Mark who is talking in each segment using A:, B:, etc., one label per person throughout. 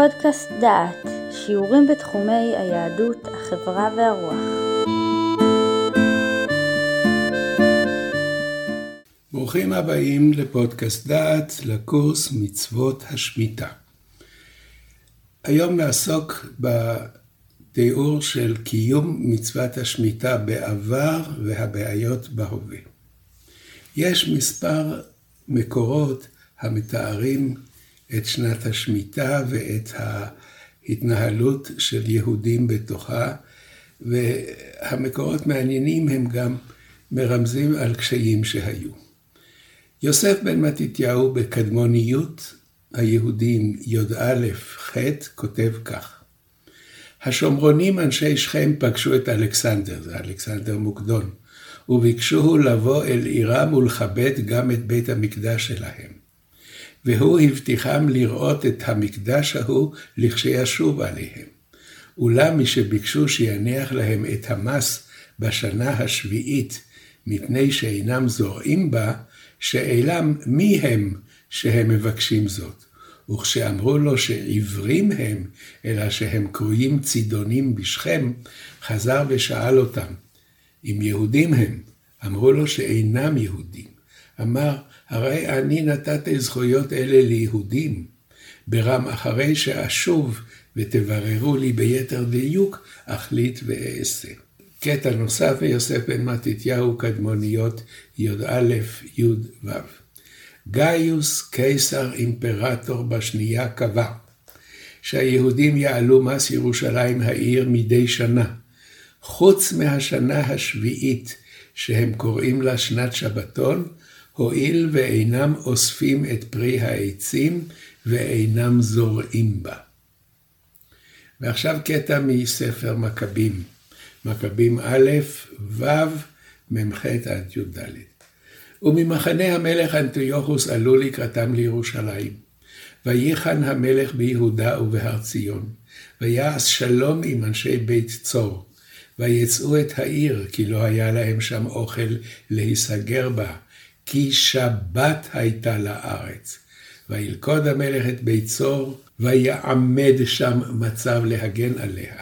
A: פודקאסט דעת, שיעורים בתחומי היהדות, החברה והרוח.
B: ברוכים הבאים לפודקאסט דעת, לקורס מצוות השמיטה. היום נעסוק בתיאור של קיום מצוות השמיטה בעבר והבעיות בהווה. יש מספר מקורות המתארים את שנת השמיטה ואת ההתנהלות של יהודים בתוכה, והמקורות מעניינים הם גם מרמזים על קשיים שהיו. יוסף בן מתתיהו בקדמוניות היהודים י"א ח' כותב כך: השומרונים אנשי שכם פגשו את אלכסנדר, זה אלכסנדר מוקדון, וביקשוהו לבוא אל עירם ולכבד גם את בית המקדש שלהם. והוא הבטיחם לראות את המקדש ההוא לכשישוב עליהם. אולם משביקשו שיניח להם את המס בשנה השביעית, מפני שאינם זורעים בה, שאלם מי הם שהם מבקשים זאת. וכשאמרו לו שעברים הם, אלא שהם קרויים צידונים בשכם, חזר ושאל אותם, אם יהודים הם? אמרו לו שאינם יהודים. אמר, הרי אני נתתי זכויות אלה ליהודים. ברם אחרי שאשוב ותבררו לי ביתר דיוק, אחליט ואעשה. קטע נוסף ביוסף בן מתתיהו קדמוניות י"א י"ו. גאיוס קיסר אימפרטור בשנייה קבע שהיהודים יעלו מס ירושלים העיר מדי שנה, חוץ מהשנה השביעית שהם קוראים לה שנת שבתון, הואיל ואינם אוספים את פרי העצים ואינם זורעים בה. ועכשיו קטע מספר מכבים, מכבים א', ו', מ"ח עד י"ד. וממחנה המלך אנטיוכוס עלו לקראתם לירושלים. וייחן המלך ביהודה ובהר ציון, ויעש שלום עם אנשי בית צור, ויצאו את העיר, כי לא היה להם שם אוכל להיסגר בה, כי שבת הייתה לארץ. וילכוד המלך את בית צור, ויעמד שם מצב להגן עליה.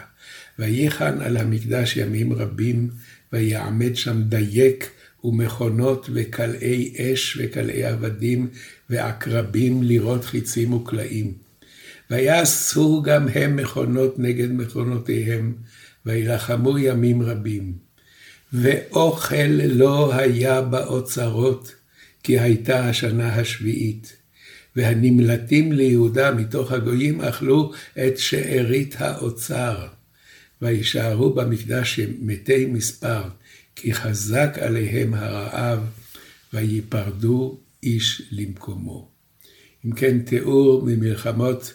B: וייחן על המקדש ימים רבים, ויעמד שם דייק, ומכונות וקלעי אש וקלעי עבדים ועקרבים לירות חיצים וקלעים. ויעשו גם הם מכונות נגד מכונותיהם, וילחמו ימים רבים. ואוכל לא היה באוצרות, כי הייתה השנה השביעית. והנמלטים ליהודה מתוך הגויים אכלו את שארית האוצר. וישארו במקדש מתי מספר, כי חזק עליהם הרעב, ויפרדו איש למקומו. אם כן, תיאור ממלחמות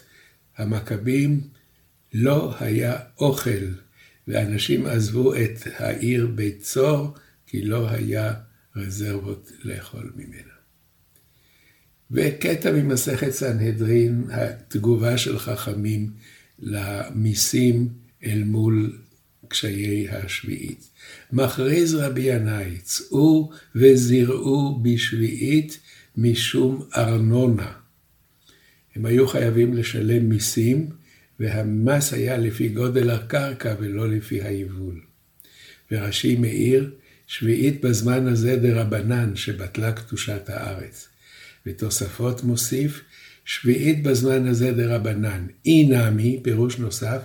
B: המכבים, לא היה אוכל, ואנשים עזבו את העיר בית צור, כי לא היה רזרבות לאכול ממנה. וקטע ממסכת סנהדרין, התגובה של חכמים למיסים אל מול קשיי השביעית. מכריז רבי ינאי, צאו וזרעו בשביעית משום ארנונה. הם היו חייבים לשלם מיסים, והמס היה לפי גודל הקרקע ולא לפי היבול. ורש"י מאיר, שביעית בזמן הזה דרבנן, שבטלה קדושת הארץ. ותוספות מוסיף, שביעית בזמן הזה דרבנן. אי נמי, פירוש נוסף,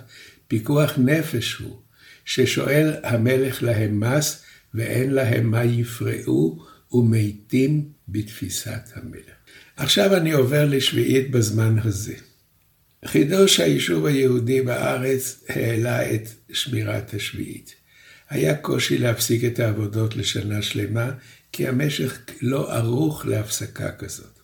B: פיקוח נפש הוא, ששואל המלך להם מס, ואין להם מה יפרעו, ומתים בתפיסת המלך. עכשיו אני עובר לשביעית בזמן הזה. חידוש היישוב היהודי בארץ העלה את שמירת השביעית. היה קושי להפסיק את העבודות לשנה שלמה, כי המשך לא ערוך להפסקה כזאת.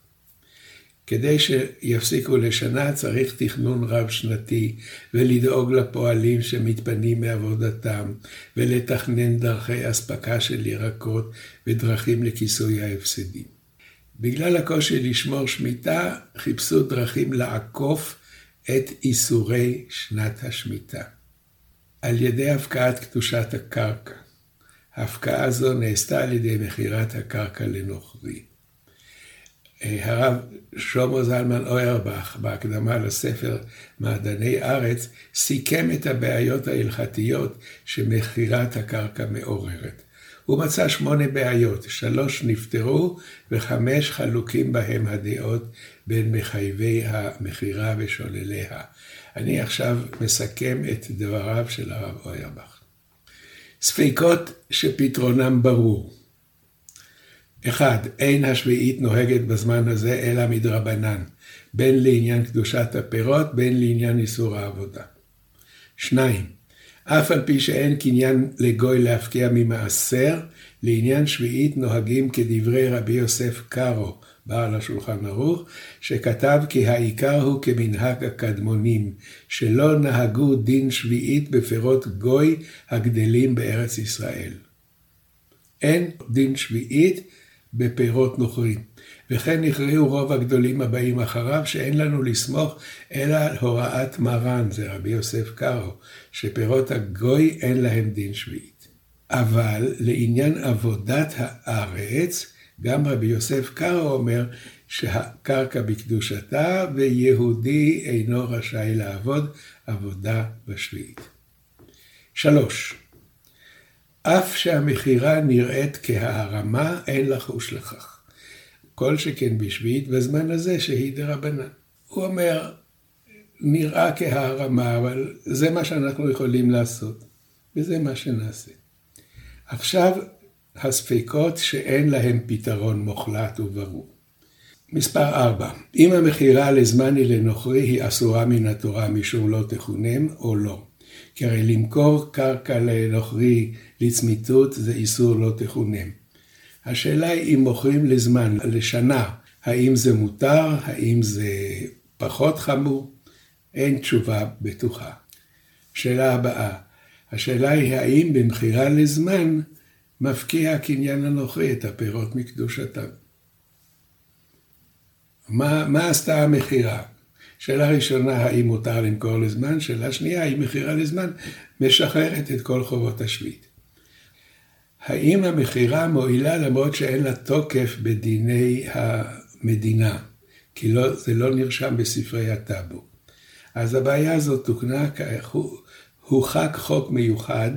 B: כדי שיפסיקו לשנה צריך תכנון רב-שנתי, ולדאוג לפועלים שמתפנים מעבודתם, ולתכנן דרכי אספקה של ירקות ודרכים לכיסוי ההפסדים. בגלל הקושי לשמור שמיטה, חיפשו דרכים לעקוף את איסורי שנת השמיטה. על ידי הפקעת קדושת הקרקע. ההפקעה זו נעשתה על ידי מכירת הקרקע לנוכרי. הרב שלמה זלמן אוירבך, בהקדמה לספר מעדני ארץ, סיכם את הבעיות ההלכתיות שמכירת הקרקע מעוררת. הוא מצא שמונה בעיות, שלוש נפתרו וחמש חלוקים בהם הדעות בין מחייבי המכירה ושולליה. אני עכשיו מסכם את דבריו של הרב אוירבך. ספקות שפתרונם ברור. אחד, אין השביעית נוהגת בזמן הזה אלא מדרבנן, בין לעניין קדושת הפירות, בין לעניין איסור העבודה. שניים, אף על פי שאין קניין לגוי להפקיע ממעשר, לעניין שביעית נוהגים כדברי רבי יוסף קארו, בעל השולחן ערוך, שכתב כי העיקר הוא כמנהג הקדמונים, שלא נהגו דין שביעית בפירות גוי הגדלים בארץ ישראל. אין דין שביעית בפירות נוכרים. וכן הכריעו רוב הגדולים הבאים אחריו, שאין לנו לסמוך אלא על הוראת מרן, זה רבי יוסף קארו, שפירות הגוי אין להם דין שביעית. אבל לעניין עבודת הארץ, גם רבי יוסף קארו אומר שהקרקע בקדושתה ויהודי אינו רשאי לעבוד עבודה בשביעית. שלוש, אף שהמכירה נראית כהערמה, אין לחוש לכך. כל שכן בשביעית, בזמן הזה שהיא דרבנן. הוא אומר, נראה כהערמה, אבל זה מה שאנחנו יכולים לעשות, וזה מה שנעשה. עכשיו, הספקות שאין להם פתרון מוחלט וברור. מספר 4. אם המכירה לזמני לנוכרי היא אסורה מן התורה משום לא תכונם או לא. כי הרי למכור קרקע לנוכרי לצמיתות זה איסור לא תכונם. השאלה היא אם מוכרים לזמן, לשנה, האם זה מותר, האם זה פחות חמור? אין תשובה בטוחה. שאלה הבאה, השאלה היא האם במכירה לזמן מפקיע הקניין הנוכרי את הפירות מקדושתם. מה, מה עשתה המכירה? שאלה ראשונה, האם מותר למכור לזמן? שאלה שנייה, האם מכירה לזמן משחררת את כל חובות השביעית? האם המכירה מועילה למרות שאין לה תוקף בדיני המדינה? כי לא, זה לא נרשם בספרי הטאבו. אז הבעיה הזאת תוקנה, הוחק חוק מיוחד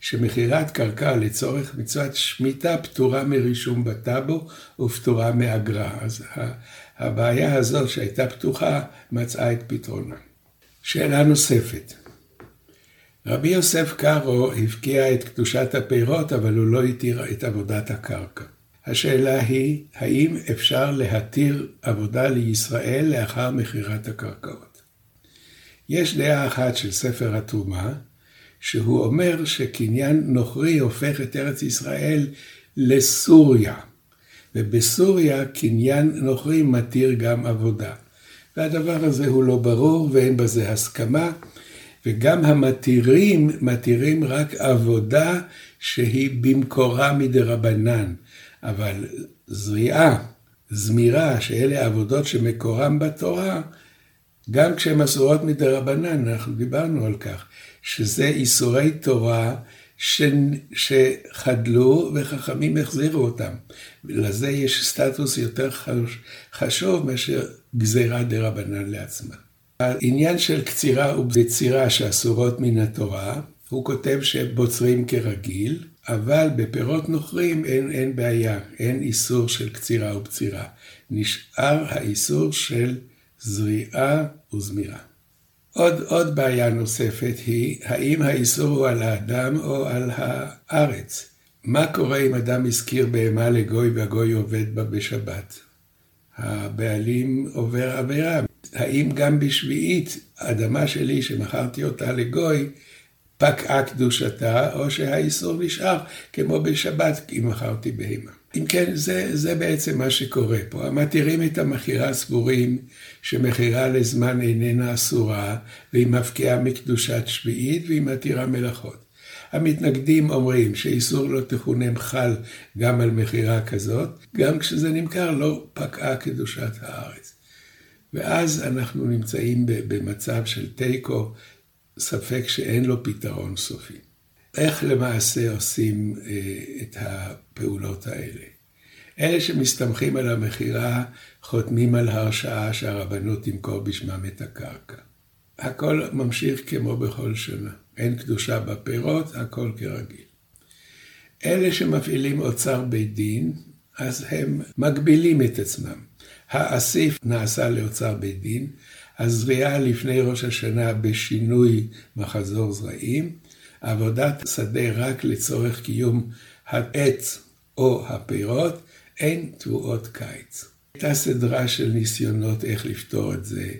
B: שמכירת קרקע לצורך מצוות שמיטה פטורה מרישום בטאבו ופטורה מאגרה. אז הבעיה הזאת שהייתה פתוחה מצאה את פתרונה. שאלה נוספת. רבי יוסף קארו הבקיע את קדושת הפירות, אבל הוא לא התיר את עבודת הקרקע. השאלה היא, האם אפשר להתיר עבודה לישראל לאחר מכירת הקרקעות? יש דעה אחת של ספר התרומה, שהוא אומר שקניין נוכרי הופך את ארץ ישראל לסוריה, ובסוריה קניין נוכרי מתיר גם עבודה. והדבר הזה הוא לא ברור ואין בזה הסכמה, וגם המתירים מתירים רק עבודה שהיא במקורה מדרבנן, אבל זריעה, זמירה, שאלה עבודות שמקורם בתורה, גם כשהן אסורות מדרבנן, אנחנו דיברנו על כך, שזה איסורי תורה ש... שחדלו וחכמים החזירו אותם. לזה יש סטטוס יותר חשוב מאשר גזירה דה רבנן לעצמה. העניין של קצירה ובצירה שאסורות מן התורה, הוא כותב שבוצרים כרגיל, אבל בפירות נוכרים אין, אין בעיה, אין איסור של קצירה ובצירה. נשאר האיסור של זריעה וזמירה. עוד, עוד בעיה נוספת היא, האם האיסור הוא על האדם או על הארץ? מה קורה אם אדם הזכיר בהמה לגוי והגוי עובד בה בשבת? הבעלים עובר עבירה. האם גם בשביעית, אדמה שלי שמכרתי אותה לגוי, פקעה קדושתה, או שהאיסור נשאר, כמו בשבת, אם מכרתי בהמה. אם כן, זה, זה בעצם מה שקורה פה. המתירים את המכירה סבורים שמכירה לזמן איננה אסורה, והיא מפקיעה מקדושת שביעית והיא מתירה מלאכות. המתנגדים אומרים שאיסור לא תכונם חל גם על מכירה כזאת, גם כשזה נמכר לא פקעה קדושת הארץ. ואז אנחנו נמצאים במצב של תיקו, ספק שאין לו פתרון סופי. איך למעשה עושים אה, את הפעולות האלה? אלה שמסתמכים על המכירה חותמים על הרשאה שהרבנות תמכור בשמם את הקרקע. הכל ממשיך כמו בכל שנה. אין קדושה בפירות, הכל כרגיל. אלה שמפעילים אוצר בית דין, אז הם מגבילים את עצמם. האסיף נעשה לאוצר בית דין, הזריעה לפני ראש השנה בשינוי מחזור זרעים, עבודת שדה רק לצורך קיום העץ או הפירות, אין תבואות קיץ. הייתה סדרה של ניסיונות איך לפתור את זה.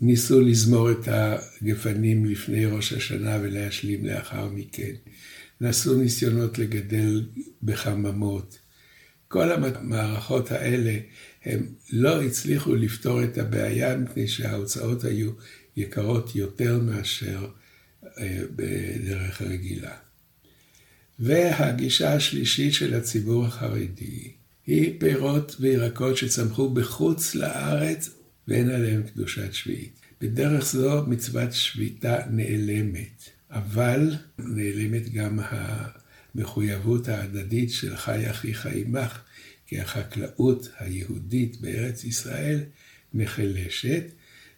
B: ניסו לזמור את הגפנים לפני ראש השנה ולהשלים לאחר מכן. נעשו ניסיונות לגדל בחממות. כל המערכות האלה, הם לא הצליחו לפתור את הבעיה מפני שההוצאות היו יקרות יותר מאשר אה, בדרך רגילה. והגישה השלישית של הציבור החרדי היא פירות וירקות שצמחו בחוץ לארץ ואין עליהם קדושת שביעית. בדרך זו מצוות שביתה נעלמת, אבל נעלמת גם המחויבות ההדדית של חי אחיך עמך, כי החקלאות היהודית בארץ ישראל נחלשת,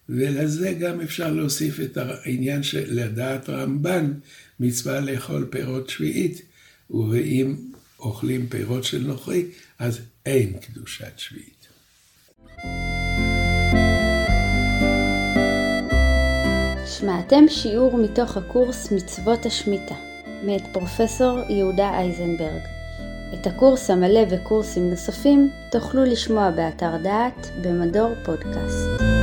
B: ולזה גם אפשר להוסיף את העניין של לדעת רמב"ן, מצווה לאכול פירות שביעית, ואם אוכלים פירות של נוכרי, אז אין קדושת שביעית.
A: שמעתם שיעור מתוך הקורס מצוות השמיטה, מאת פרופסור יהודה אייזנברג. את הקורס המלא וקורסים נוספים תוכלו לשמוע באתר דעת במדור פודקאסט.